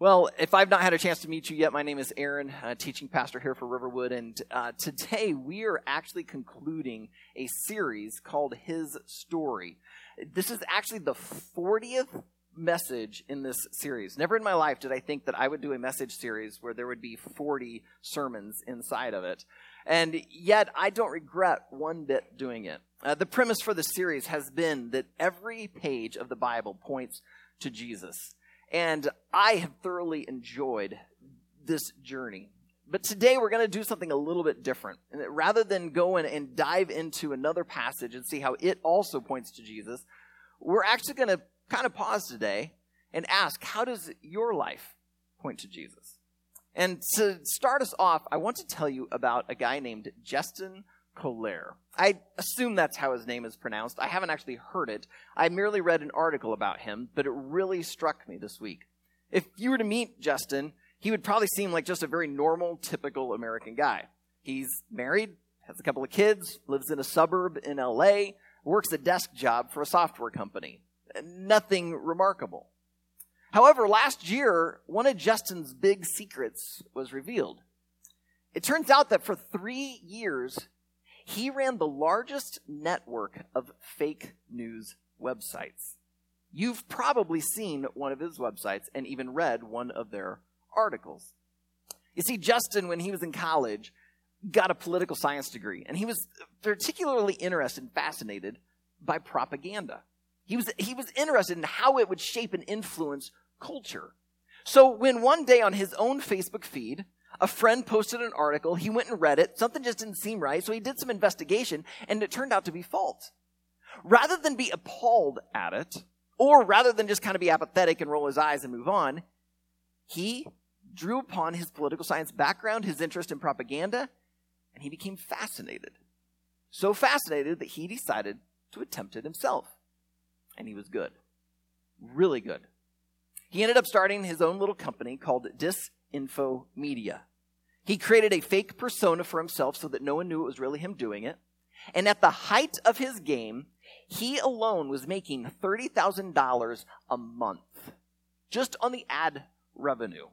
Well, if I've not had a chance to meet you yet, my name is Aaron, teaching pastor here for Riverwood, and uh, today we are actually concluding a series called His Story. This is actually the 40th message in this series. Never in my life did I think that I would do a message series where there would be 40 sermons inside of it. And yet, I don't regret one bit doing it. Uh, the premise for the series has been that every page of the Bible points to Jesus. And I have thoroughly enjoyed this journey. But today we're going to do something a little bit different. And rather than go in and dive into another passage and see how it also points to Jesus, we're actually going to kind of pause today and ask, how does your life point to Jesus? And to start us off, I want to tell you about a guy named Justin Collaire. I assume that's how his name is pronounced. I haven't actually heard it. I merely read an article about him, but it really struck me this week. If you were to meet Justin, he would probably seem like just a very normal, typical American guy. He's married, has a couple of kids, lives in a suburb in LA, works a desk job for a software company. Nothing remarkable. However, last year, one of Justin's big secrets was revealed. It turns out that for three years, he ran the largest network of fake news websites. You've probably seen one of his websites and even read one of their articles. You see, Justin, when he was in college, got a political science degree, and he was particularly interested and fascinated by propaganda. He was, he was interested in how it would shape and influence culture. So when one day on his own Facebook feed, a friend posted an article. He went and read it. Something just didn't seem right. So he did some investigation and it turned out to be false. Rather than be appalled at it, or rather than just kind of be apathetic and roll his eyes and move on, he drew upon his political science background, his interest in propaganda, and he became fascinated. So fascinated that he decided to attempt it himself. And he was good. Really good. He ended up starting his own little company called Disinfo Media. He created a fake persona for himself so that no one knew it was really him doing it. And at the height of his game, he alone was making $30,000 a month just on the ad revenue.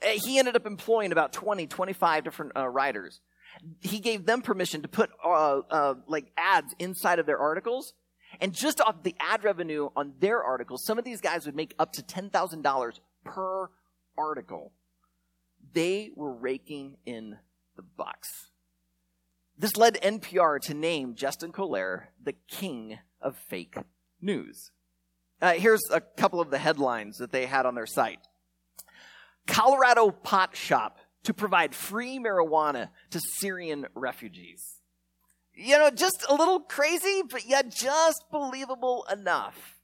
Eh, he ended up employing about 20, 25 different uh, writers. He gave them permission to put uh, uh, like ads inside of their articles. And just off the ad revenue on their articles, some of these guys would make up to $10,000 per article they were raking in the bucks. This led NPR to name Justin Collaire the king of fake news. Uh, here's a couple of the headlines that they had on their site Colorado pot shop to provide free marijuana to Syrian refugees. You know, just a little crazy, but yet just believable enough.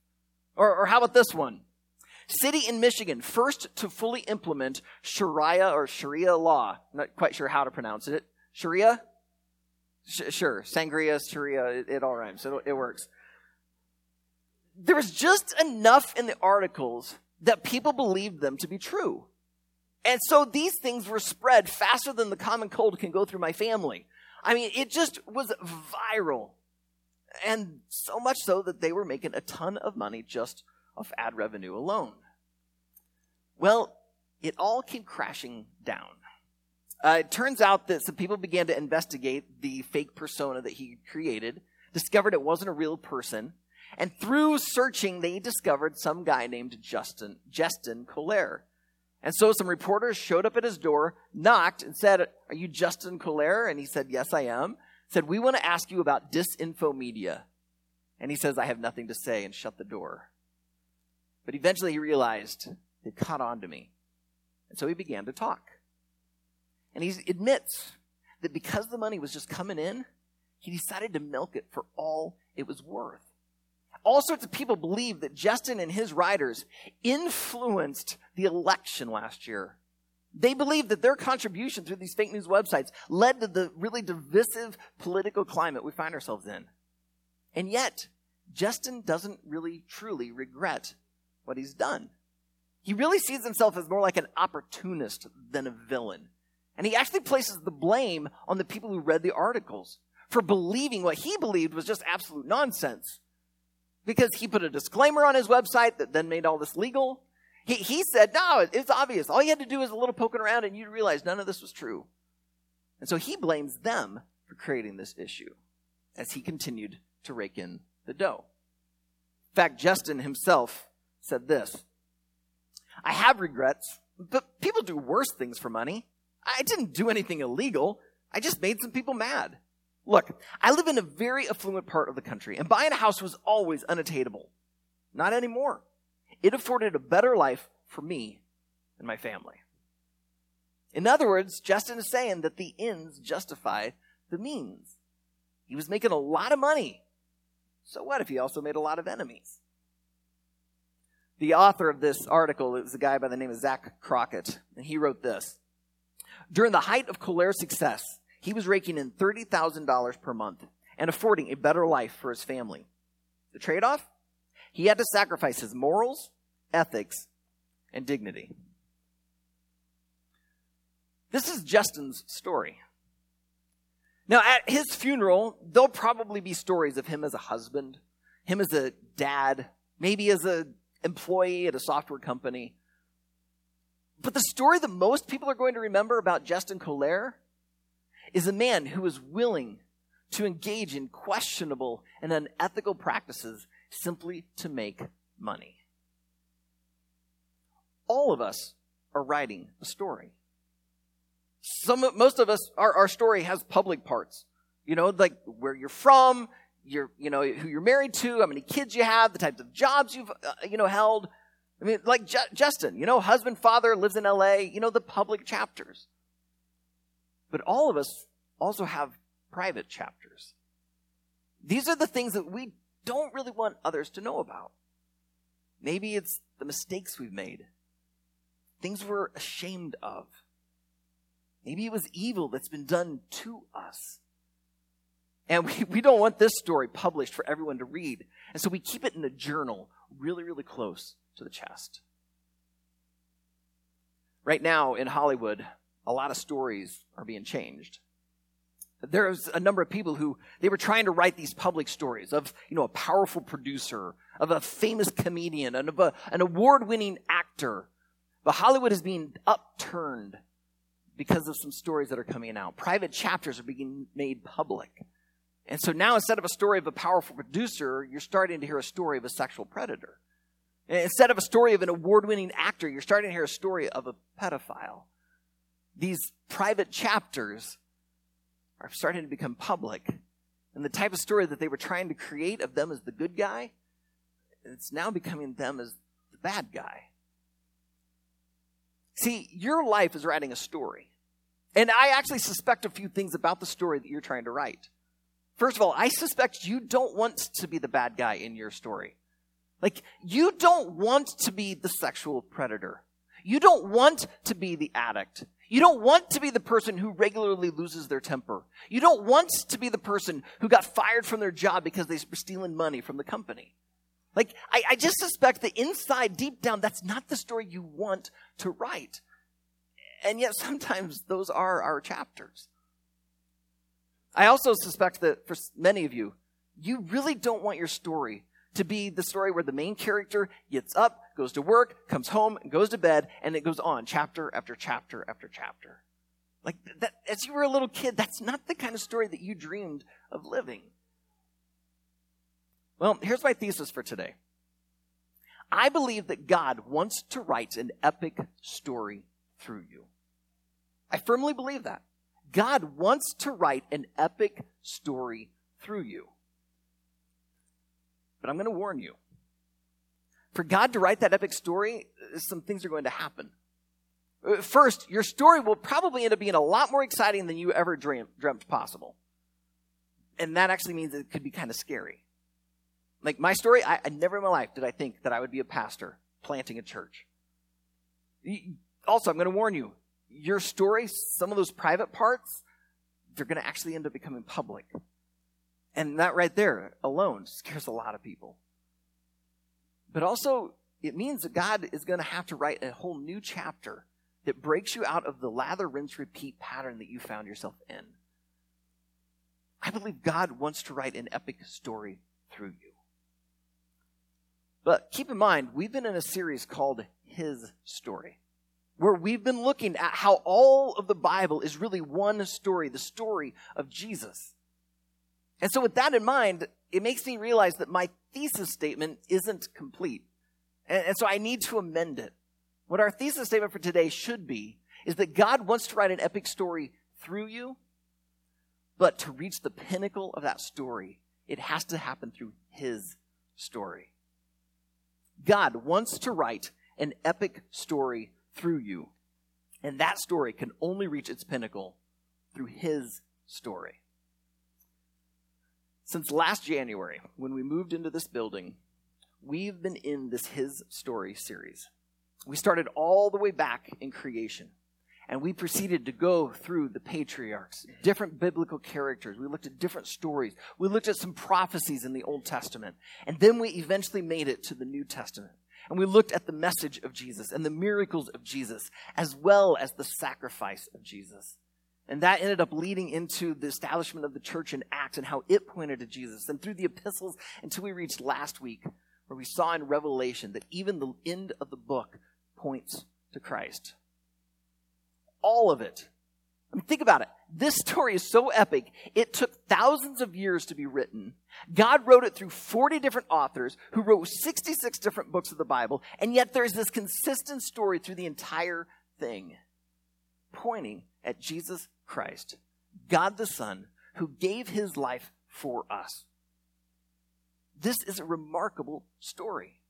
Or, or how about this one? City in Michigan, first to fully implement Sharia or Sharia law. I'm not quite sure how to pronounce it. Sharia? Sh- sure. Sangria, Sharia, it, it all rhymes. It, it works. There was just enough in the articles that people believed them to be true. And so these things were spread faster than the common cold can go through my family. I mean, it just was viral. And so much so that they were making a ton of money just of ad revenue alone. Well, it all came crashing down. Uh, it turns out that some people began to investigate the fake persona that he created, discovered it wasn't a real person, and through searching, they discovered some guy named Justin, Justin Collaire. And so some reporters showed up at his door, knocked, and said, Are you Justin Collaire? And he said, Yes, I am. Said, We want to ask you about disinfo media. And he says, I have nothing to say, and shut the door. But eventually he realized it caught on to me. And so he began to talk. And he admits that because the money was just coming in, he decided to milk it for all it was worth. All sorts of people believe that Justin and his writers influenced the election last year. They believe that their contribution through these fake news websites led to the really divisive political climate we find ourselves in. And yet, Justin doesn't really truly regret what he's done. He really sees himself as more like an opportunist than a villain. And he actually places the blame on the people who read the articles for believing what he believed was just absolute nonsense. Because he put a disclaimer on his website that then made all this legal. He, he said, no, it's obvious. All you had to do was a little poking around and you'd realize none of this was true. And so he blames them for creating this issue as he continued to rake in the dough. In fact, Justin himself said this I have regrets, but people do worse things for money. I didn't do anything illegal. I just made some people mad. Look, I live in a very affluent part of the country, and buying a house was always unattainable. Not anymore. It afforded a better life for me and my family. In other words, Justin is saying that the ends justify the means. He was making a lot of money. So what if he also made a lot of enemies? The author of this article is a guy by the name of Zach Crockett, and he wrote this. During the height of Colaire's success, he was raking in $30,000 per month and affording a better life for his family. The trade off? He had to sacrifice his morals, ethics, and dignity. This is Justin's story. Now, at his funeral, there'll probably be stories of him as a husband, him as a dad, maybe as an employee at a software company. But the story that most people are going to remember about Justin Colaire is a man who was willing to engage in questionable and unethical practices simply to make money. All of us are writing a story. Some, most of us, our, our story has public parts. You know, like where you're from, your, you know, who you're married to, how many kids you have, the types of jobs you've, uh, you know, held. I mean, like J- Justin, you know, husband, father, lives in LA, you know, the public chapters. But all of us also have private chapters. These are the things that we don't really want others to know about. Maybe it's the mistakes we've made, things we're ashamed of. Maybe it was evil that's been done to us. And we, we don't want this story published for everyone to read. And so we keep it in a journal really, really close to the chest. Right now in Hollywood, a lot of stories are being changed. There's a number of people who they were trying to write these public stories of, you know, a powerful producer, of a famous comedian, and of a, an award-winning actor. But Hollywood is being upturned because of some stories that are coming out. Private chapters are being made public. And so now instead of a story of a powerful producer, you're starting to hear a story of a sexual predator. Instead of a story of an award winning actor, you're starting to hear a story of a pedophile. These private chapters are starting to become public. And the type of story that they were trying to create of them as the good guy, it's now becoming them as the bad guy. See, your life is writing a story. And I actually suspect a few things about the story that you're trying to write. First of all, I suspect you don't want to be the bad guy in your story. Like, you don't want to be the sexual predator. You don't want to be the addict. You don't want to be the person who regularly loses their temper. You don't want to be the person who got fired from their job because they were stealing money from the company. Like, I, I just suspect that inside, deep down, that's not the story you want to write. And yet, sometimes those are our chapters. I also suspect that for many of you, you really don't want your story to be the story where the main character gets up, goes to work, comes home, goes to bed, and it goes on chapter after chapter after chapter. Like that, as you were a little kid, that's not the kind of story that you dreamed of living. Well, here's my thesis for today. I believe that God wants to write an epic story through you. I firmly believe that. God wants to write an epic story through you. But I'm going to warn you. For God to write that epic story, some things are going to happen. Uh, first, your story will probably end up being a lot more exciting than you ever dreamed, dreamt possible. And that actually means it could be kind of scary. Like my story, I, I never in my life did I think that I would be a pastor planting a church. Also, I'm going to warn you your story, some of those private parts, they're going to actually end up becoming public. And that right there alone scares a lot of people. But also, it means that God is going to have to write a whole new chapter that breaks you out of the lather, rinse, repeat pattern that you found yourself in. I believe God wants to write an epic story through you. But keep in mind, we've been in a series called his story. Where we've been looking at how all of the Bible is really one story, the story of Jesus. And so, with that in mind, it makes me realize that my thesis statement isn't complete. And, and, so I need to amend it. What our thesis statement for today should be is that God wants to write an epic story through you, but to reach the pinnacle of that story, it has to happen through His story. God wants to write an epic story through you, and that story can only reach its pinnacle through His story. Since last January, when we moved into this building, we've been in this His Story series. We started all the way back in creation, and we proceeded to go through the patriarchs, different biblical characters. We looked at different stories. We looked at some prophecies in the Old Testament, and then we eventually made it to the New Testament. And we looked at the message of Jesus and the miracles of Jesus, as well as the sacrifice of Jesus. And that ended up leading into the establishment of the church in Acts and how it pointed to Jesus. And through the epistles until we reached last week, where we saw in Revelation that even the end of the book points to Christ. All of it. I mean, think about it. This story is so epic, it took thousands of years to be written. God wrote it through 40 different authors who wrote 66 different books of the Bible, and yet there's this consistent story through the entire thing, pointing at Jesus Christ, God the Son, who gave his life for us. This is a remarkable story.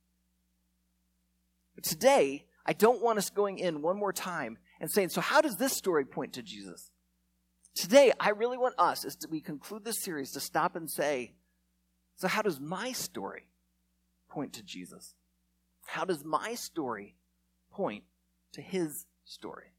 But today, I don't want us going in one more time and saying, so how does this story point to Jesus? Today, I really want us, as we conclude this series, to stop and say, so how does my story point to Jesus? How does my story point to his story?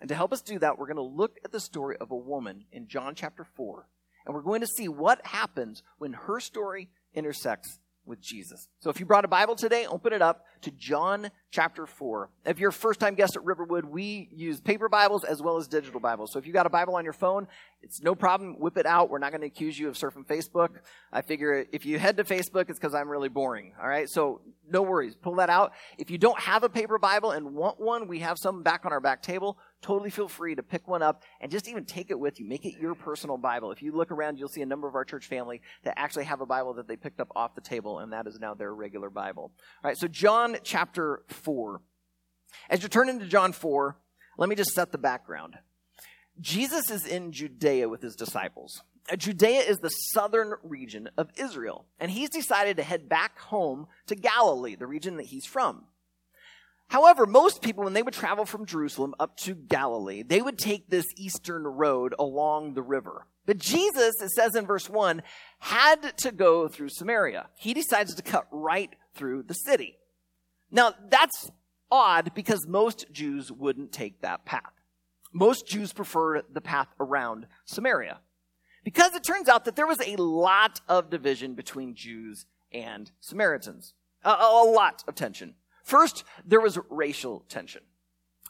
And to help us do that, we're going to look at the story of a woman in John chapter 4. And we're going to see what happens when her story intersects with Jesus. So if you brought a Bible today, open it up to John chapter 4. If you're a first time guest at Riverwood, we use paper Bibles as well as digital Bibles. So if you got a Bible on your phone, it's no problem. Whip it out. We're not going to accuse you of surfing Facebook. I figure if you head to Facebook, it's because I'm really boring. All right. So no worries. Pull that out. If you don't have a paper Bible and want one, we have some back on our back table totally feel free to pick one up and just even take it with you. Make it your personal Bible. If you look around, you'll see a number of our church family that actually have a Bible that they picked up off the table, and that is now their regular Bible. All right, so John chapter 4. As you turn into John 4, let me just set the background. Jesus is in Judea with his disciples. Uh, Judea is the southern region of Israel, and he's decided to head back home to Galilee, the region that he's from. However, most people, when they would travel from Jerusalem up to Galilee, they would take this eastern road along the river. But Jesus, it says in verse 1, had to go through Samaria. He decides to cut right through the city. Now, that's odd because most Jews wouldn't take that path. Most Jews prefer the path around Samaria. Because it turns out that there was a lot of division between Jews and Samaritans. A, a lot of tension. First, there was racial tension.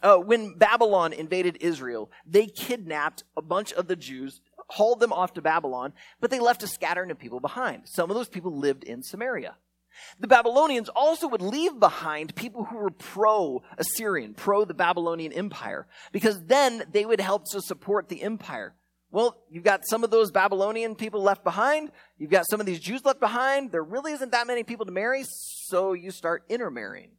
Uh, when Babylon invaded Israel, they kidnapped a bunch of the Jews, hauled them off to Babylon, but they left a scattering of people behind. Some of those people lived in Samaria. The Babylonians also would leave behind people who were pro Assyrian, pro the Babylonian Empire, because then they would help to support the empire. Well, you've got some of those Babylonian people left behind. You've got some of these Jews left behind. There really isn't that many people to marry, so you start intermarrying.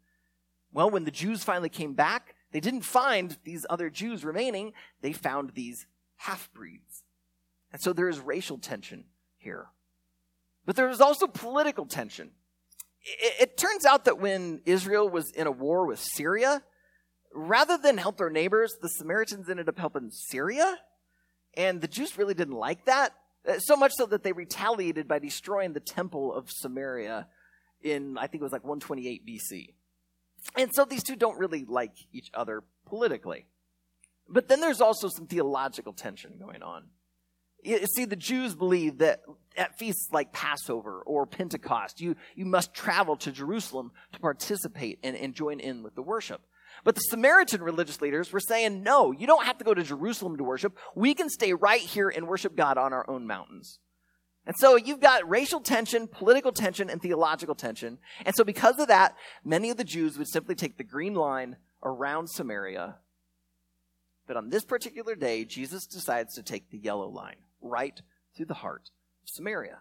Well, when the Jews finally came back, they didn't find these other Jews remaining. They found these half breeds. And so there is racial tension here. But there is also political tension. It, it, turns out that when Israel was in a war with Syria, rather than help their neighbors, the Samaritans ended up helping Syria. And the Jews really didn't like that. Uh, so much so that they retaliated by destroying the temple of Samaria in, I think it was like 128 BC. And so these two don't really like each other politically. But then there's also some theological tension going on. You see, the Jews believe that at feasts like Passover or Pentecost, you, you must travel to Jerusalem to participate and, and join in with the worship. But the Samaritan religious leaders were saying, no, you don't have to go to Jerusalem to worship. We can stay right here and worship God on our own mountains. And so you've got racial tension, political tension, and theological tension. And so because of that, many of the Jews would simply take the green line around Samaria. But on this particular day, Jesus decides to take the yellow line right through the heart of Samaria.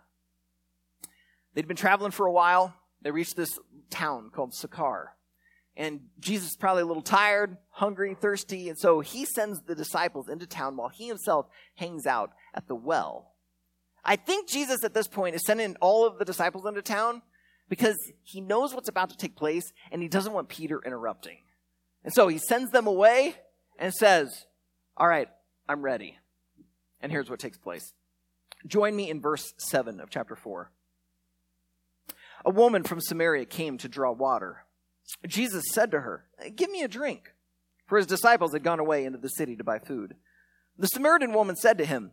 They'd been traveling for a while. They reached this town called Sychar. And Jesus is probably a little tired, hungry, thirsty, and so he sends the disciples into town while he himself hangs out at the well. I think Jesus at this point is sending all of the disciples into town because he knows what's about to take place and he doesn't want Peter interrupting. And so he sends them away and says, All right, I'm ready. And here's what takes place. Join me in verse 7 of chapter 4. A woman from Samaria came to draw water. Jesus said to her, Give me a drink. For his disciples had gone away into the city to buy food. The Samaritan woman said to him,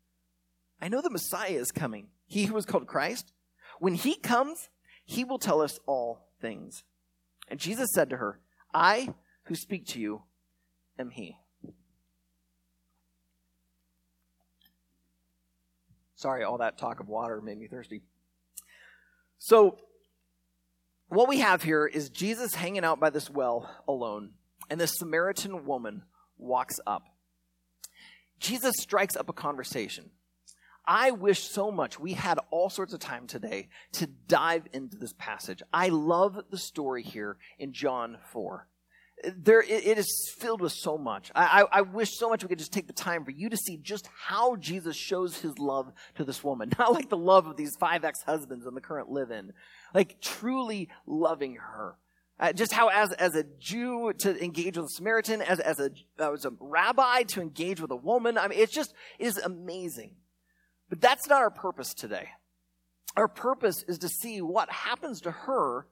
I know the Messiah is coming, he who is called Christ. When he comes, he will tell us all things. And Jesus said to her, I who speak to you am he. Sorry, all that talk of water made me thirsty. So, what we have here is Jesus hanging out by this well alone, and this Samaritan woman walks up. Jesus strikes up a conversation. I wish so much we had all sorts of time today to dive into this passage. I love the story here in John 4 there it is filled with so much. I, I, I, wish so much we could just take the time for you to see just how Jesus shows his love to this woman. Not like the love of these five ex-husbands in the current live-in. Like truly loving her. Uh, just how as, as a Jew to engage with a Samaritan, as, as, a, as a rabbi to engage with a woman. I mean, it's just, it is amazing. But that's not our purpose today. Our purpose is to see what happens to her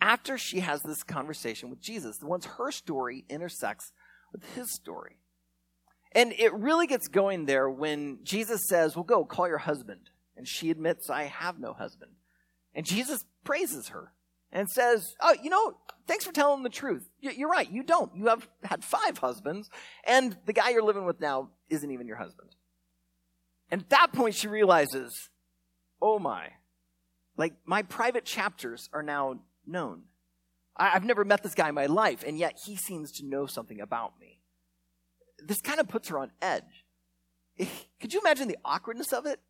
after she has this conversation with Jesus, the ones her story intersects with his story. And it really gets going there when Jesus says, Well, go, call your husband. And she admits, I have no husband. And Jesus praises her and says, Oh, you know, thanks for telling the truth. You're right, you don't. You have had five husbands, and the guy you're living with now isn't even your husband. And at that point, she realizes, Oh my, like my private chapters are now known. I, have never met this guy in my life, and yet he seems to know something about me. This kind of puts her on edge. Could you imagine the awkwardness of it?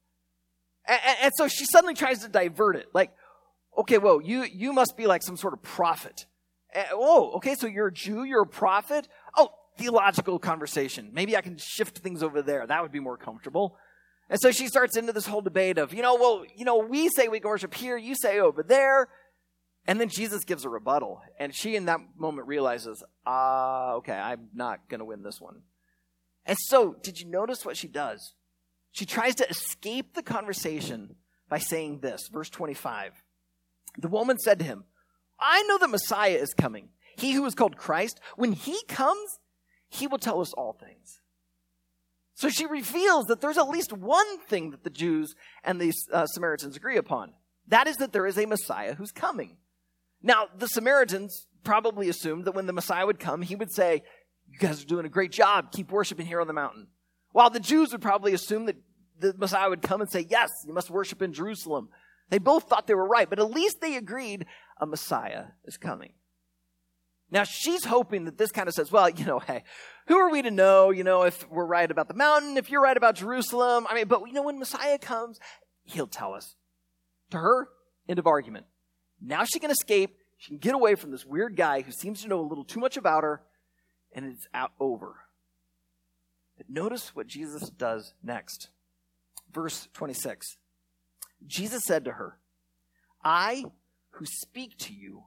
And, and, so she suddenly tries to divert it. Like, okay, whoa, you, you must be like some sort of prophet. Oh, okay, so you're a Jew, you're a prophet? Oh, theological conversation. Maybe I can shift things over there. That would be more comfortable. And so she starts into this whole debate of, you know, well, you know, we say we can worship here, you say over there. And then Jesus gives a rebuttal. And she, in that moment, realizes, ah, uh, okay, I'm not going to win this one. And so, did you notice what she does? She tries to escape the conversation by saying this, verse 25. The woman said to him, I know that Messiah is coming, he who is called Christ. When he comes, he will tell us all things. So she reveals that there's at least one thing that the Jews and the uh, Samaritans agree upon. That is that there is a Messiah who's coming. Now, the Samaritans probably assumed that when the Messiah would come, he would say, You guys are doing a great job. Keep worshiping here on the mountain. While the Jews would probably assume that the Messiah would come and say, Yes, you must worship in Jerusalem. They both thought they were right, but at least they agreed a Messiah is coming. Now she's hoping that this kind of says, well, you know, hey, who are we to know, you know, if we're right about the mountain, if you're right about Jerusalem? I mean, but you know, when Messiah comes, he'll tell us. To her, end of argument. Now she can escape. She can get away from this weird guy who seems to know a little too much about her, and it's out over. But notice what Jesus does next. Verse 26. Jesus said to her, I who speak to you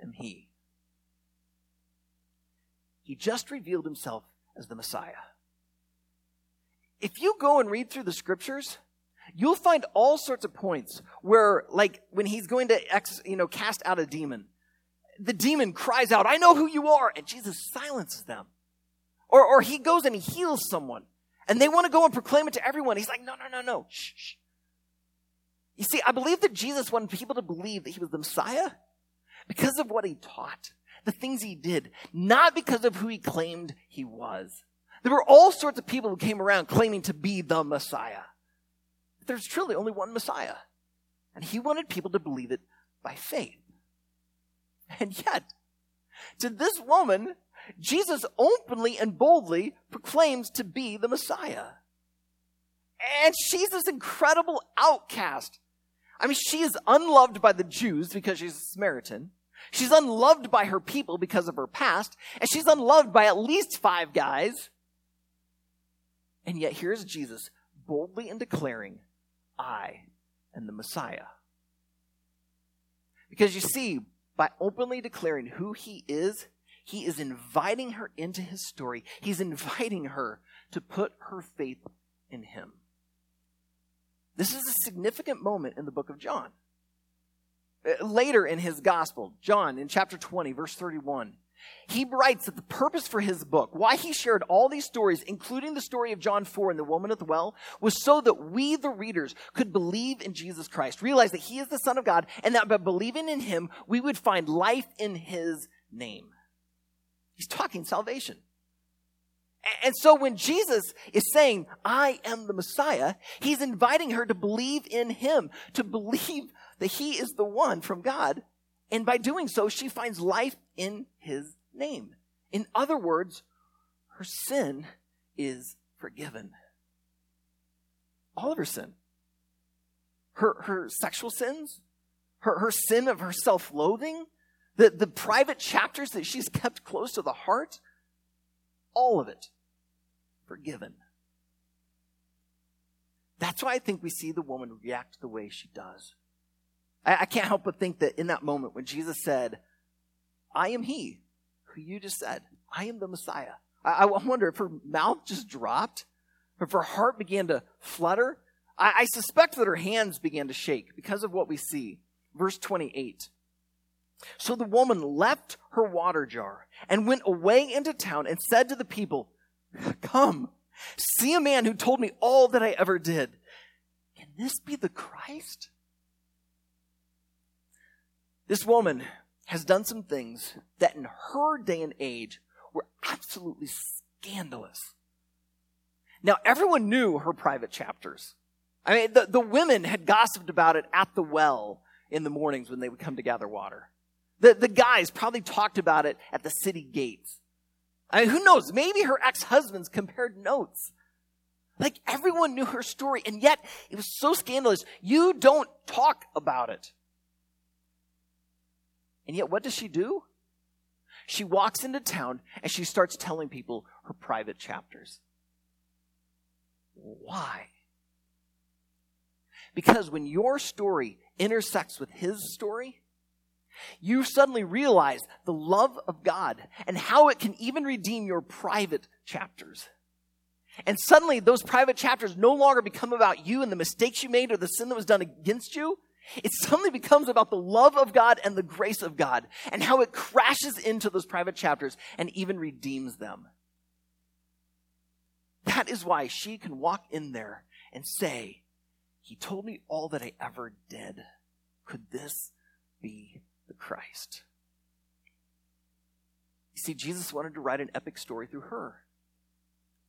am he. He just revealed himself as the Messiah. If you go and read through the scriptures, you'll find all sorts of points where, like, when he's going to, ex, you know, cast out a demon, the demon cries out, I know who you are, and Jesus silences them. Or, or he goes and he heals someone, and they want to go and proclaim it to everyone. He's like, no, no, no, no, shh, shh. You see, I believe that Jesus wanted people to believe that he was the Messiah because of what he taught the things he did, not because of who he claimed he was. There were all sorts of people who came around claiming to be the Messiah. There's truly only one Messiah. And he wanted people to believe it by faith. And yet, to this woman, Jesus openly and boldly proclaims to be the Messiah. And she's this incredible outcast. I mean, she is unloved by the Jews because she's a Samaritan. She's unloved by her people because of her past, and she's unloved by at least five guys. And yet here's Jesus boldly and declaring, I am the Messiah. Because you see, by openly declaring who he is, he is inviting her into his story. He's inviting her to put her faith in him. This is a significant moment in the book of John. Uh, later in his gospel, John in chapter 20, verse 31, he writes that the purpose for his book, why he shared all these stories, including the story of John 4 and the woman at the well, was so that we, the readers, could believe in Jesus Christ, realize that he is the Son of God, and that by believing in him, we would find life in his name. He's talking salvation. And so when Jesus is saying, I am the Messiah, he's inviting her to believe in him, to believe that he is the one from God. And by doing so, she finds life in his name. In other words, her sin is forgiven. All of her sin. Her, her sexual sins, her, her sin of her self loathing, the, the private chapters that she's kept close to the heart, all of it forgiven. That's why I think we see the woman react the way she does. I, I can't help but think that in that moment when Jesus said, I am he who you just said, I am the Messiah. I, I wonder if her mouth just dropped, if her heart began to flutter. I, I suspect that her hands began to shake because of what we see. Verse 28. So the woman left her water jar and went away into town and said to the people, Come, see a man who told me all that I ever did. Can this be the Christ? This woman has done some things that in her day and age were absolutely scandalous. Now, everyone knew her private chapters. I mean, the, the women had gossiped about it at the well in the mornings when they would come to gather water. The, the guys probably talked about it at the city gates. I mean, who knows? Maybe her ex husbands compared notes. Like everyone knew her story, and yet it was so scandalous. You don't talk about it. And yet, what does she do? She walks into town and she starts telling people her private chapters. Why? Because when your story intersects with his story, you suddenly realize the love of God and how it can even redeem your private chapters. And suddenly, those private chapters no longer become about you and the mistakes you made or the sin that was done against you. It suddenly becomes about the love of God and the grace of God and how it crashes into those private chapters and even redeems them. That is why she can walk in there and say, He told me all that I ever did. Could this be the Christ? You see, Jesus wanted to write an epic story through her.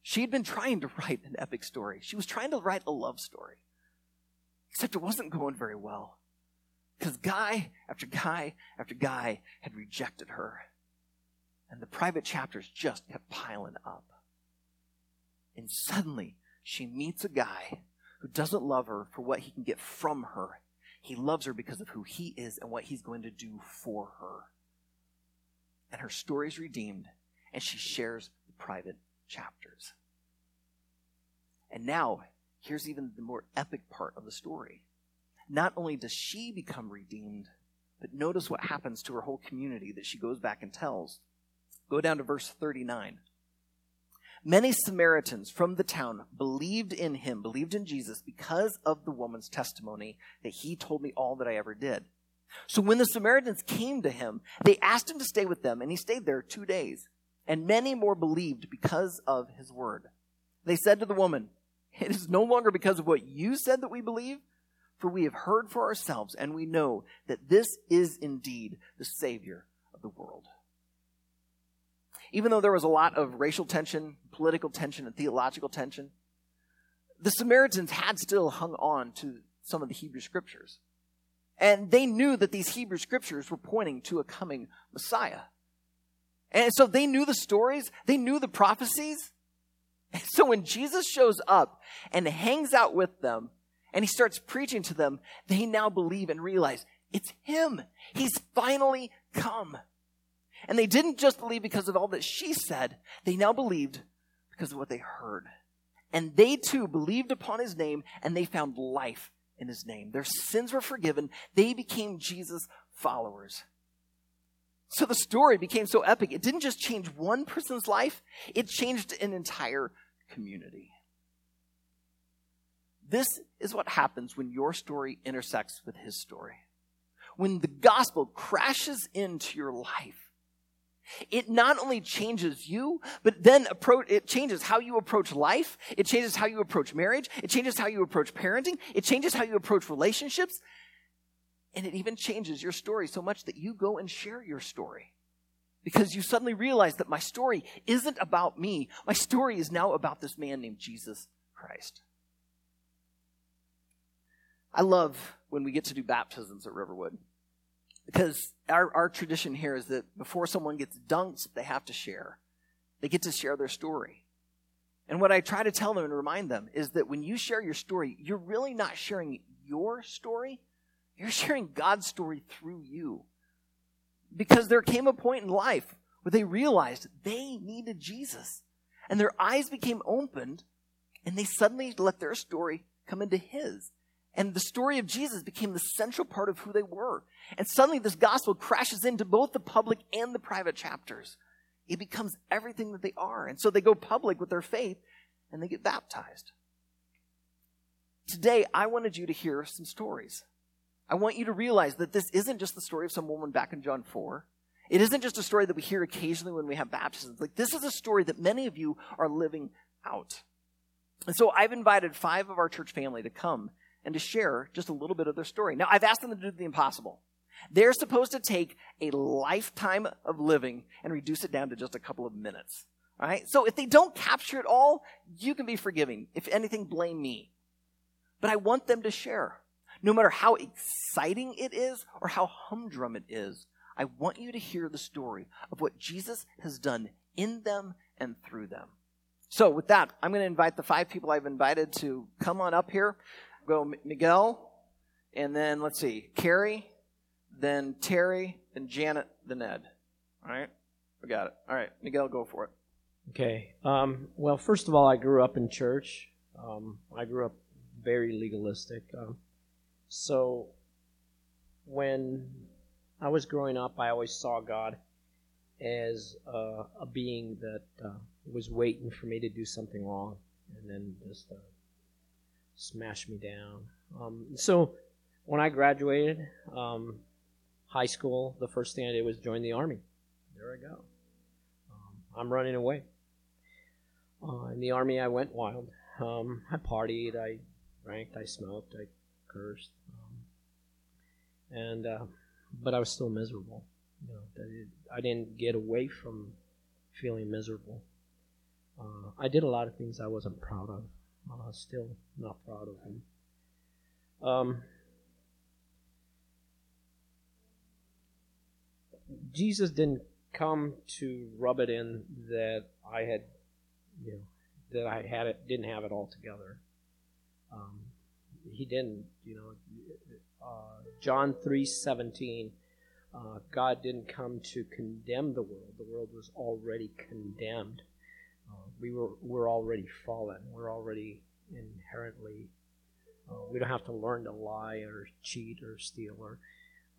She had been trying to write an epic story. She was trying to write a love story. Except it wasn't going very well. Because guy after guy after guy had rejected her. And the private chapters just kept piling up. And suddenly, she meets a guy who doesn't love her for what he can get from her. He loves her because of who he is and what he's going to do for her. And her story is redeemed, and she shares the private chapters. And now, here's even the more epic part of the story. Not only does she become redeemed, but notice what happens to her whole community that she goes back and tells. Go down to verse 39. Many Samaritans from the town believed in him, believed in Jesus, because of the woman's testimony that he told me all that I ever did. So when the Samaritans came to him, they asked him to stay with them, and he stayed there two days. And many more believed because of his word. They said to the woman, It is no longer because of what you said that we believe, for we have heard for ourselves, and we know that this is indeed the Savior of the world. Even though there was a lot of racial tension, political tension, and theological tension, the Samaritans had still hung on to some of the Hebrew scriptures. And they knew that these Hebrew scriptures were pointing to a coming Messiah. And so they knew the stories, they knew the prophecies. So when Jesus shows up and hangs out with them and he starts preaching to them, they now believe and realize it's him. He's finally come. And they didn't just believe because of all that she said, they now believed because of what they heard. And they too believed upon his name and they found life in his name. Their sins were forgiven. They became Jesus' followers. So the story became so epic. It didn't just change one person's life, it changed an entire community. This is what happens when your story intersects with his story. When the gospel crashes into your life, it not only changes you, but then approach, it changes how you approach life. It changes how you approach marriage. It changes how you approach parenting. It changes how you approach relationships. And it even changes your story so much that you go and share your story. Because you suddenly realize that my story isn't about me. My story is now about this man named Jesus Christ. I love when we get to do baptisms at Riverwood. Because our, our tradition here is that before someone gets dunked, they have to share. They get to share their story. And what I try to tell them and remind them is that when you share your story, you're really not sharing your story, you're sharing God's story through you. Because there came a point in life where they realized they needed Jesus. And their eyes became opened, and they suddenly let their story come into His. And the story of Jesus became the central part of who they were. And suddenly this gospel crashes into both the public and the private chapters. It becomes everything that they are. And so they go public with their faith and they get baptized. Today, I wanted you to hear some stories. I want you to realize that this isn't just the story of some woman back in John 4. It isn't just a story that we hear occasionally when we have baptisms. Like, this is a story that many of you are living out. And so I've invited five of our church family to come and to share just a little bit of their story. Now, I've asked them to do the impossible. They're supposed to take a lifetime of living and reduce it down to just a couple of minutes. All right? So if they don't capture it all, you can be forgiving. If anything, blame me. But I want them to share. No matter how exciting it is or how humdrum it is, I want you to hear the story of what Jesus has done in them and through them. So, with that, I'm going to invite the five people I've invited to come on up here go Miguel, and then let's see, Carrie, then Terry, then Janet, then Ed. All right, we got it. All right, Miguel, go for it. Okay. Um, well, first of all, I grew up in church. Um, I grew up very legalistic. Um, So, when I was growing up, I always saw God as uh, a being that uh, was waiting for me to do something wrong and then just uh, smash me down. Um, so, when I graduated um, high school, the first thing I did was join the army. There I go. Um, I'm running away. Uh, in the army, I went wild. Um, I partied, I drank, I smoked, I cursed, um, and uh, but I was still miserable. You know, I didn't get away from feeling miserable. Uh, I did a lot of things I wasn't proud of. Uh, still not proud of them. Um, Jesus didn't come to rub it in that I had, you know, that I had it, didn't have it all together. Um, he didn't, you know. Uh, John three seventeen. Uh, God didn't come to condemn the world. The world was already condemned. Uh, we were we're already fallen. We're already inherently. Uh, we don't have to learn to lie or cheat or steal or.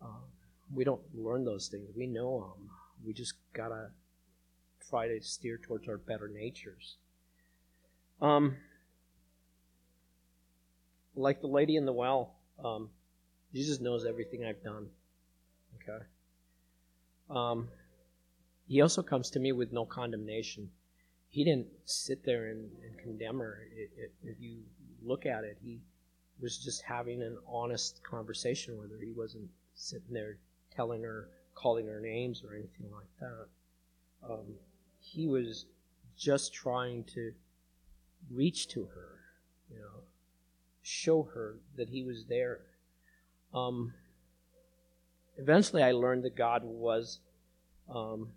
Uh, we don't learn those things. We know them. We just gotta try to steer towards our better natures. Um, like the lady in the well, um, Jesus knows everything I've done. Okay. Um, he also comes to me with no condemnation. He didn't sit there and, and condemn her. It, it, if you look at it, he was just having an honest conversation with her. He wasn't sitting there telling her, calling her names or anything like that. Um, he was just trying to reach to her, you know, show her that he was there. Um, eventually, I learned that God was um,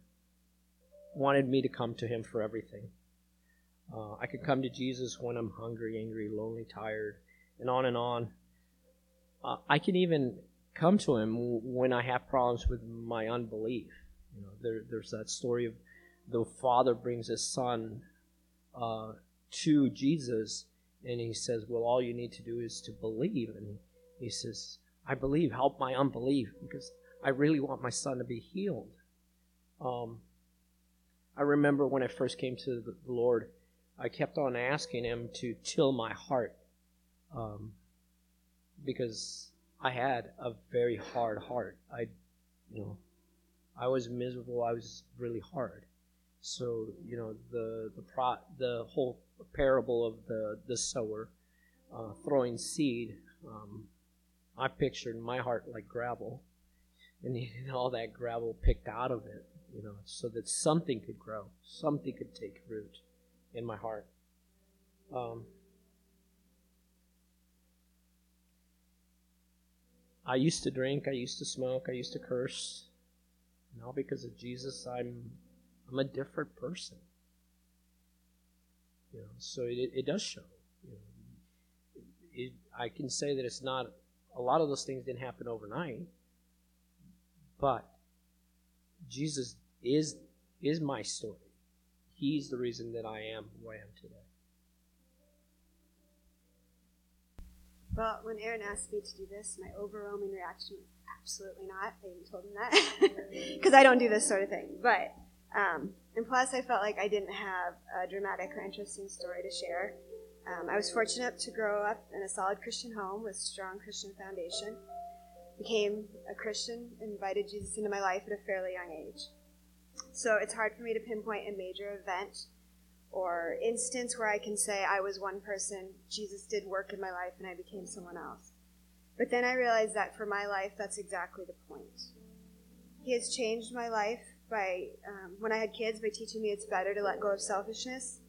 wanted me to come to Him for everything. Uh, I could come to Jesus when I'm hungry, angry, lonely, tired, and on and on. Uh, I can even come to Him when I have problems with my unbelief. You know, there, there's that story of the father brings his son uh, to Jesus, and he says, "Well, all you need to do is to believe." And he says, "I believe. Help my unbelief, because I really want my son to be healed." Um, I remember when I first came to the Lord, I kept on asking Him to till my heart, um, because I had a very hard heart. I, you know, I was miserable. I was really hard. So you know the the pro the whole parable of the the sower uh, throwing seed. Um, I pictured my heart like gravel, and all that gravel picked out of it, you know, so that something could grow, something could take root in my heart. Um, I used to drink, I used to smoke, I used to curse. Now, because of Jesus, I'm I'm a different person. You know, so it, it does show. You know, it, I can say that it's not. A lot of those things didn't happen overnight, but Jesus is is my story. He's the reason that I am who I am today. Well, when Aaron asked me to do this, my overwhelming reaction was absolutely not. I told him that because I don't do this sort of thing. But um, and plus, I felt like I didn't have a dramatic or interesting story to share. Um, I was fortunate to grow up in a solid Christian home with strong Christian foundation. Became a Christian, invited Jesus into my life at a fairly young age. So it's hard for me to pinpoint a major event or instance where I can say I was one person, Jesus did work in my life, and I became someone else. But then I realized that for my life, that's exactly the point. He has changed my life by um, when I had kids by teaching me it's better to let go of selfishness.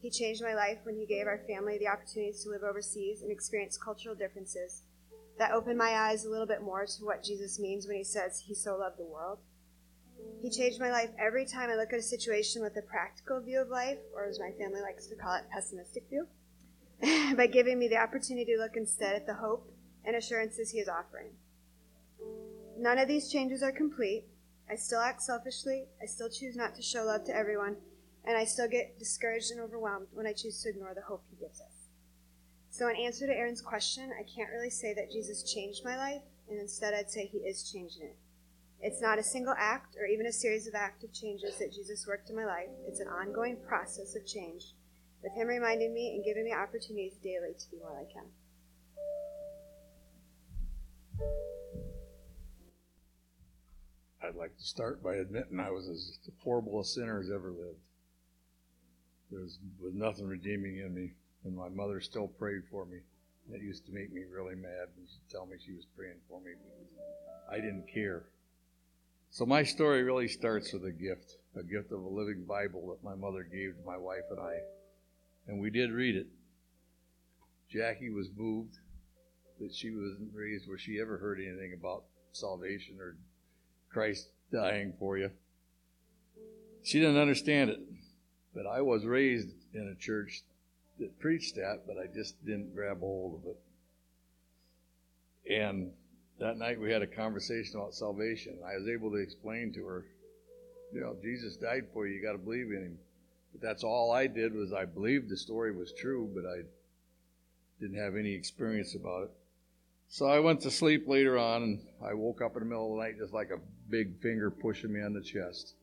He changed my life when he gave our family the opportunities to live overseas and experience cultural differences. That opened my eyes a little bit more to what Jesus means when he says he so loved the world. He changed my life every time I look at a situation with a practical view of life, or as my family likes to call it, pessimistic view, by giving me the opportunity to look instead at the hope and assurances he is offering. None of these changes are complete, I still act selfishly, I still choose not to show love to everyone, and I still get discouraged and overwhelmed when I choose to ignore the hope He gives us. So, in answer to Aaron's question, I can't really say that Jesus changed my life, and instead I'd say he is changing it. It's not a single act or even a series of active changes that Jesus worked in my life. It's an ongoing process of change, with him reminding me and giving me opportunities daily to be more like him. I'd like to start by admitting I was as horrible a sinner as ever lived. There was, was nothing redeeming in me, and my mother still prayed for me. It used to make me really mad when she'd tell me she was praying for me I didn't care. So my story really starts with a gift, a gift of a living Bible that my mother gave to my wife and I. And we did read it. Jackie was moved that she wasn't raised where she ever heard anything about salvation or Christ dying for you. She didn't understand it, but I was raised in a church that preached that, but I just didn't grab hold of it. And that night we had a conversation about salvation. I was able to explain to her, you know, Jesus died for you. You got to believe in him. But that's all I did was I believed the story was true, but I didn't have any experience about it. So I went to sleep later on, and I woke up in the middle of the night just like a big finger pushing me on the chest.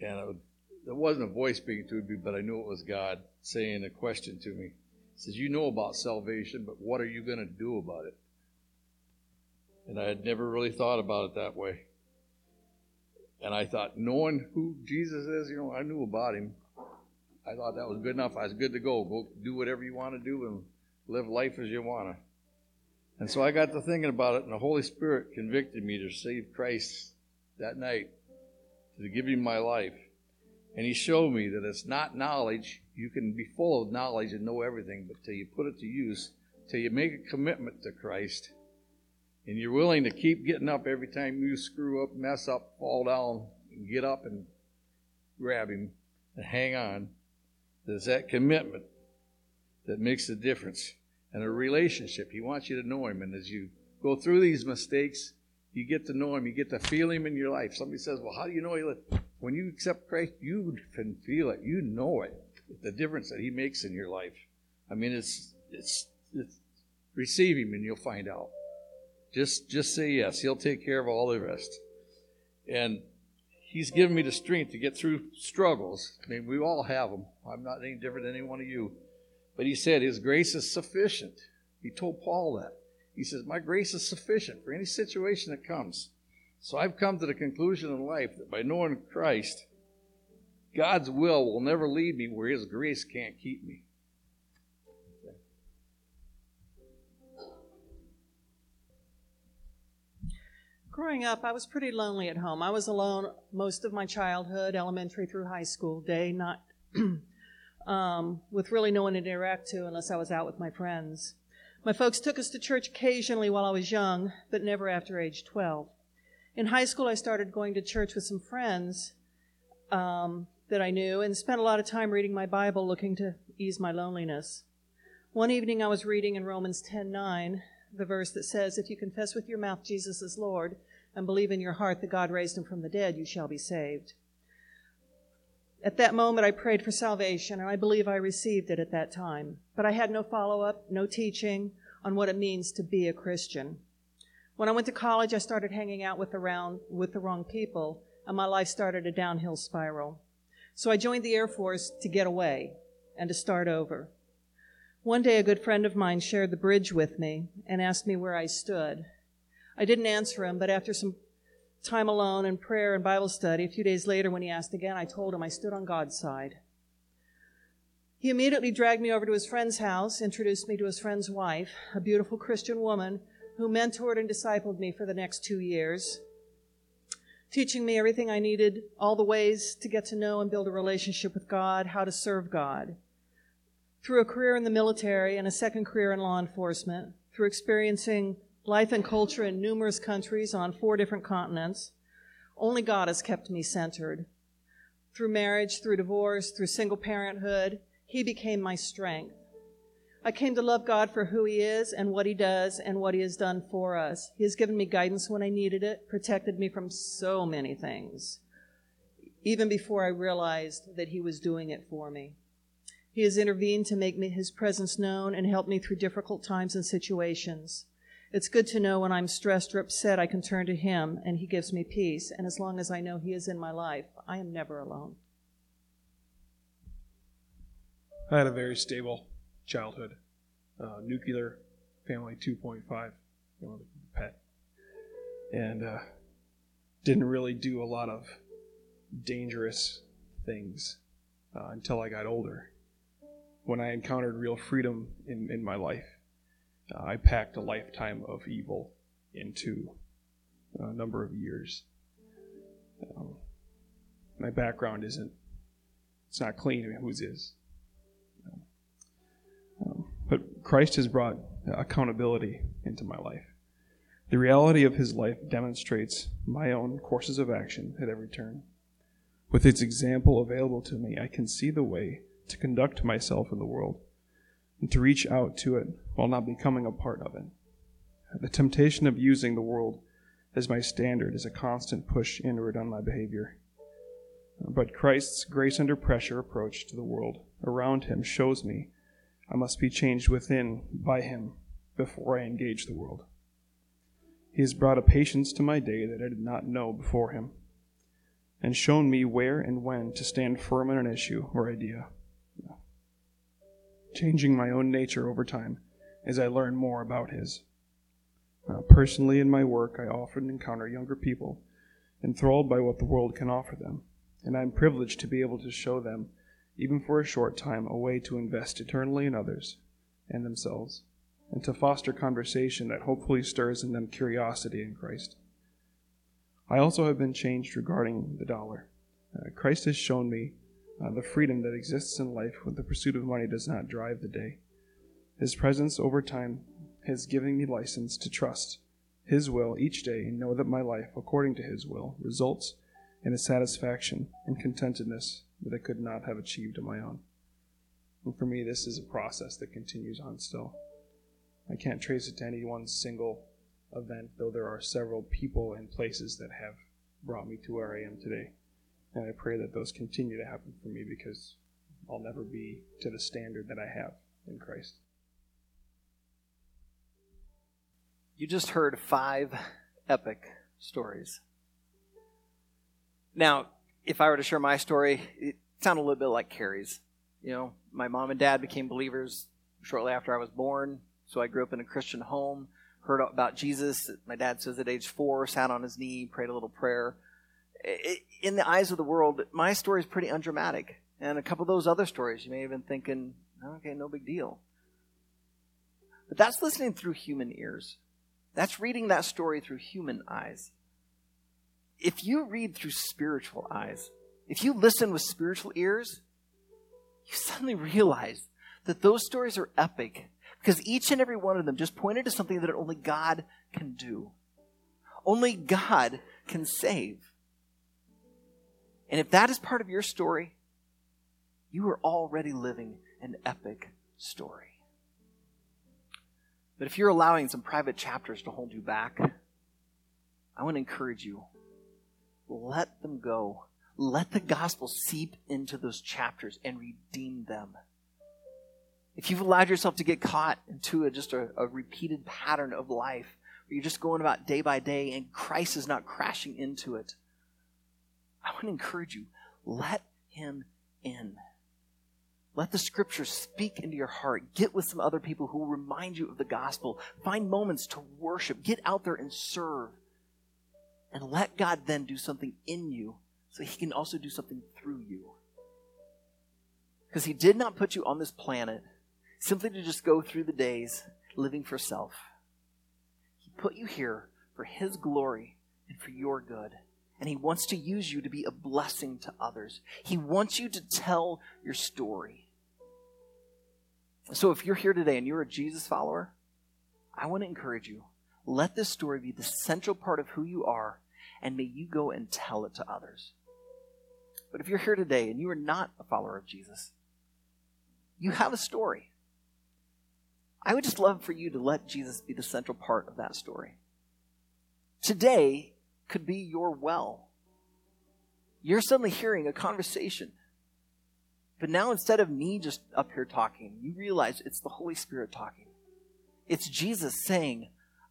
And it, would, it wasn't a voice speaking to me, but I knew it was God saying a question to me. He says, You know about salvation, but what are you going to do about it? And I had never really thought about it that way. And I thought, knowing who Jesus is, you know, I knew about him. I thought that was good enough. I was good to go. Go do whatever you want to do and live life as you want to. And so I got to thinking about it, and the Holy Spirit convicted me to save Christ that night, to give him my life. And he showed me that it's not knowledge. You can be full of knowledge and know everything, but till you put it to use, till you make a commitment to Christ, and you're willing to keep getting up every time you screw up, mess up, fall down, and get up and grab him and hang on, there's that commitment that makes the difference and a relationship. He wants you to know Him. And as you go through these mistakes, you get to know Him. You get to feel Him in your life. Somebody says, Well, how do you know He When you accept Christ, you can feel it. You know it. The difference that He makes in your life. I mean, it's, it's, it's receive Him and you'll find out. Just, just say yes. He'll take care of all the rest. And He's given me the strength to get through struggles. I mean, we all have them. I'm not any different than any one of you. But he said his grace is sufficient. He told Paul that. He says, My grace is sufficient for any situation that comes. So I've come to the conclusion in life that by knowing Christ, God's will will never lead me where his grace can't keep me. Growing up, I was pretty lonely at home. I was alone most of my childhood, elementary through high school, day, not um, with really no one to interact to unless I was out with my friends. My folks took us to church occasionally while I was young, but never after age 12. In high school, I started going to church with some friends um, that I knew and spent a lot of time reading my Bible looking to ease my loneliness. One evening, I was reading in Romans 10:9 the verse that says, If you confess with your mouth Jesus is Lord and believe in your heart that God raised him from the dead, you shall be saved. At that moment, I prayed for salvation, and I believe I received it at that time. But I had no follow up, no teaching on what it means to be a Christian. When I went to college, I started hanging out with, around, with the wrong people, and my life started a downhill spiral. So I joined the Air Force to get away and to start over. One day, a good friend of mine shared the bridge with me and asked me where I stood. I didn't answer him, but after some time alone and prayer and Bible study. A few days later, when he asked again, I told him I stood on God's side. He immediately dragged me over to his friend's house, introduced me to his friend's wife, a beautiful Christian woman who mentored and discipled me for the next two years, teaching me everything I needed, all the ways to get to know and build a relationship with God, how to serve God. Through a career in the military and a second career in law enforcement, through experiencing life and culture in numerous countries on four different continents. Only God has kept me centered. Through marriage, through divorce, through single parenthood, He became my strength. I came to love God for who He is and what He does and what He has done for us. He has given me guidance when I needed it, protected me from so many things, even before I realized that He was doing it for me. He has intervened to make me his presence known and help me through difficult times and situations. It's good to know when I'm stressed or upset, I can turn to him and he gives me peace. And as long as I know he is in my life, I am never alone. I had a very stable childhood. Uh, nuclear family 2.5, you know, pet. And uh, didn't really do a lot of dangerous things uh, until I got older. When I encountered real freedom in, in my life, uh, I packed a lifetime of evil into a number of years. Um, my background isn't, it's not clean. I mean, whose is? Um, but Christ has brought accountability into my life. The reality of his life demonstrates my own courses of action at every turn. With its example available to me, I can see the way to conduct myself in the world and to reach out to it while not becoming a part of it. The temptation of using the world as my standard is a constant push inward on my behavior. But Christ's grace under pressure approach to the world around him shows me I must be changed within by him before I engage the world. He has brought a patience to my day that I did not know before him, and shown me where and when to stand firm on an issue or idea, changing my own nature over time as I learn more about his. Uh, personally, in my work, I often encounter younger people enthralled by what the world can offer them, and I am privileged to be able to show them even for a short time, a way to invest eternally in others and themselves, and to foster conversation that hopefully stirs in them curiosity in Christ. I also have been changed regarding the dollar. Uh, Christ has shown me uh, the freedom that exists in life when the pursuit of money does not drive the day. His presence over time has given me license to trust His will each day and know that my life, according to His will, results in a satisfaction and contentedness that I could not have achieved on my own. And for me, this is a process that continues on still. I can't trace it to any one single event, though there are several people and places that have brought me to where I am today. And I pray that those continue to happen for me because I'll never be to the standard that I have in Christ. You just heard five epic stories. Now, if I were to share my story, it sounded a little bit like Carrie's. You know, my mom and dad became believers shortly after I was born, so I grew up in a Christian home, heard about Jesus. My dad says at age four, sat on his knee, prayed a little prayer. In the eyes of the world, my story is pretty undramatic. And a couple of those other stories, you may have been thinking, okay, no big deal. But that's listening through human ears. That's reading that story through human eyes if you read through spiritual eyes, if you listen with spiritual ears, you suddenly realize that those stories are epic because each and every one of them just pointed to something that only God can do. Only God can save. And if that is part of your story, you are already living an epic story. But if you're allowing some private chapters to hold you back, I want to encourage you let them go. Let the gospel seep into those chapters and redeem them. If you've allowed yourself to get caught into a, just a, a repeated pattern of life where you're just going about day by day and Christ is not crashing into it, I want to encourage you let him in. Let the scriptures speak into your heart. Get with some other people who will remind you of the gospel. Find moments to worship. Get out there and serve and let God then do something in you so he can also do something through you. Because he did not put you on this planet simply to just go through the days living for self. He put you here for his glory and for your good. And he wants to use you to be a blessing to others. He wants you to tell your story. So if you're here today and you're a Jesus follower, I want to encourage you let this story be the central part of who you are, and may you go and tell it to others. But if you're here today and you are not a follower of Jesus, you have a story. I would just love for you to let Jesus be the central part of that story. Today could be your well. You're suddenly hearing a conversation But now instead of me just up here talking, you realize it's the Holy Spirit talking. It's Jesus saying,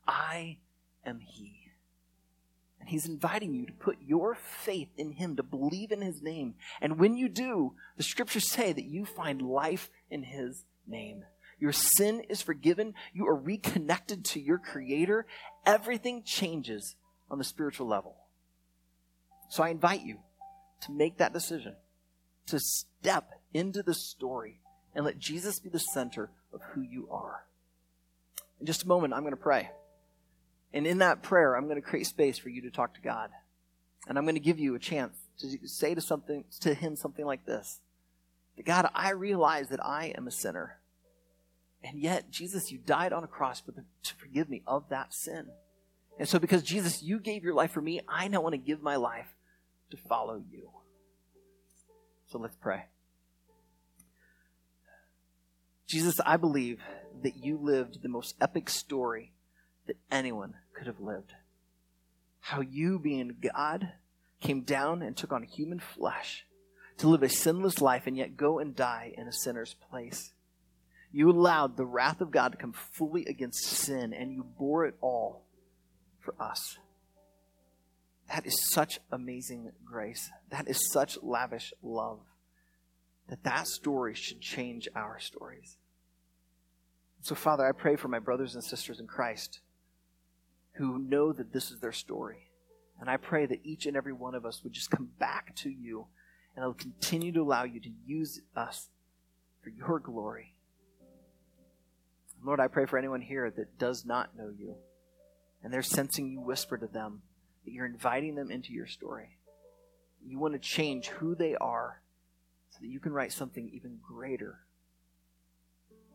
I am He. And He's inviting you to put your faith in Him, to believe in His name. And when you do, the scriptures say that you find life in His name. Your sin is forgiven. You are reconnected to your Creator. Everything changes on the spiritual level. So I invite you to make that decision, to step into the story and let Jesus be the center of who you are. In just a moment, I'm going to pray. And in that prayer, I'm going to create space for you to talk to God. And I'm going to give you a chance to say to something to him something like this. God, I realize that I am a sinner. And yet, Jesus, you died on a cross for to forgive me of that sin. And so, because Jesus, you gave your life for me, I now want to give my life to follow you. So let's pray. Jesus, I believe that you lived the most epic story that anyone could have lived. How you, being God, came down and took on human flesh to live a sinless life and yet go and die in a sinner's place. You allowed the wrath of God to come fully against sin, and you bore it all for us. That is such amazing grace. That is such lavish love. That that story should change our stories. So, Father, I pray for my brothers and sisters in Christ who know that this is their story. And I pray that each and every one of us would just come back to you and I'll continue to allow you to use us for your glory. Lord, I pray for anyone here that does not know you and they're sensing you whisper to them that you're inviting them into your story. You want to change who they are so that you can write something even greater.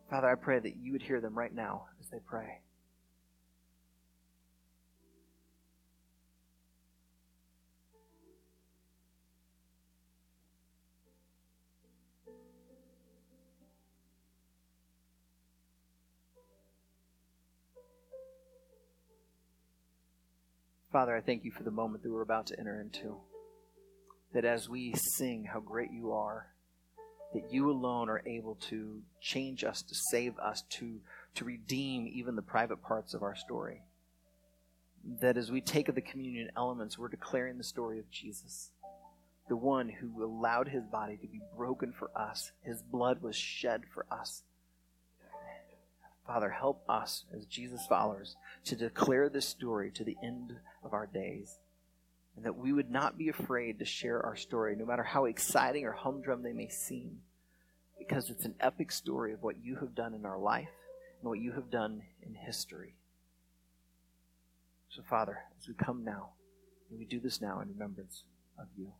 Father, I pray that you would hear them right now as they pray. Father, I thank you for the moment that we're about to enter into. That as we sing how great you are, that you alone are able to change us, to save us, to, to redeem even the private parts of our story. That as we take of the communion elements, we're declaring the story of Jesus, the one who allowed his body to be broken for us, his blood was shed for us. Father, help us as Jesus followers to declare this story to the end of our days. And that we would not be afraid to share our story, no matter how exciting or humdrum they may seem, because it's an epic story of what you have done in our life and what you have done in history. So, Father, as we come now, and we do this now in remembrance of you.